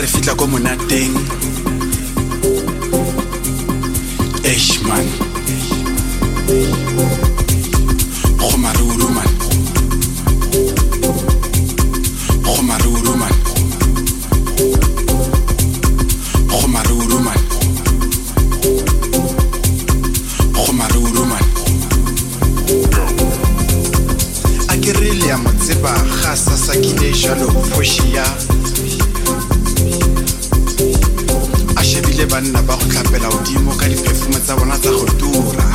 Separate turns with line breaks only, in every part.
re fitla ko monateng. Ashman kgoma re jalo shebile banna ba go tlhapela godimo ka tsa bona tsa go tura.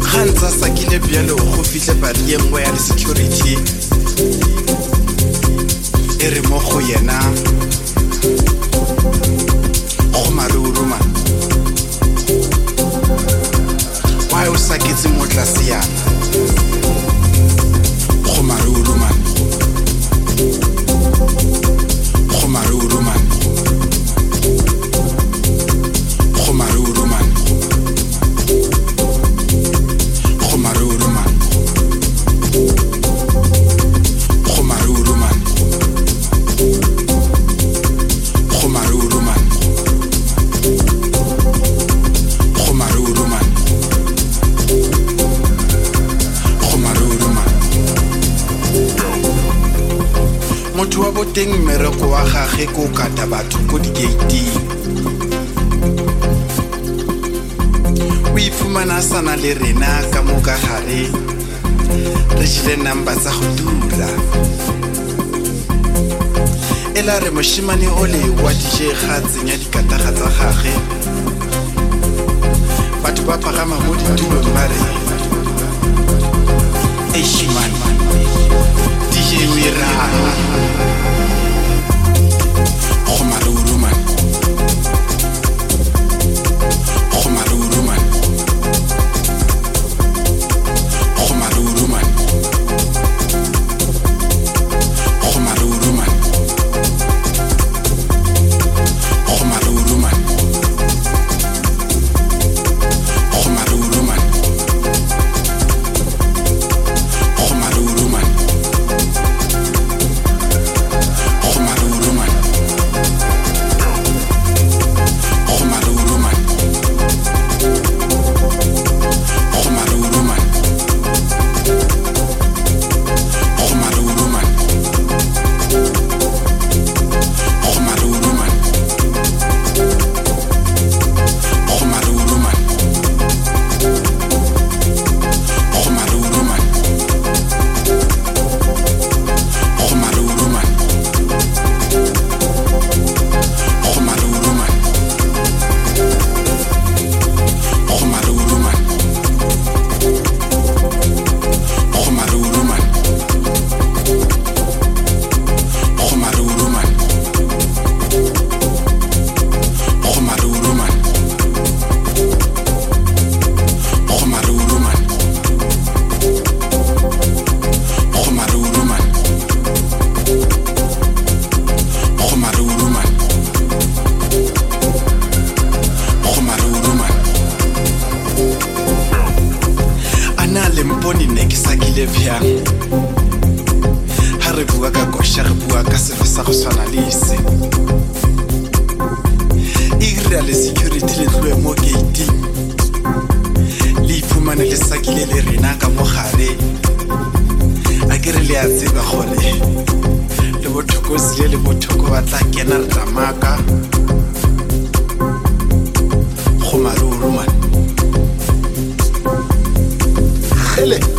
Ga ntse a sakile bjalo go nngwe ya di-security. E re mo go yena. Go o saketse mo go maruruma gage ko kata batho ko digateng o ifumana sana le rena ka mo ka gare. Re jile number tsa go dula. E la re moshimane o le wa dj ga tsenya dikataga tsa gage. Batho ba pagama mo ditulong ba re eshiman dj o e rang sakile bjang ha re bua ka koša re bua ka sefe sa go tshwana le se ira le security le tloe mo gating le iphumane le sakile le rena ka mogare a ke re le a tseba gore le bothokosile le bothoko ba tla kena re ramaka go maruru hele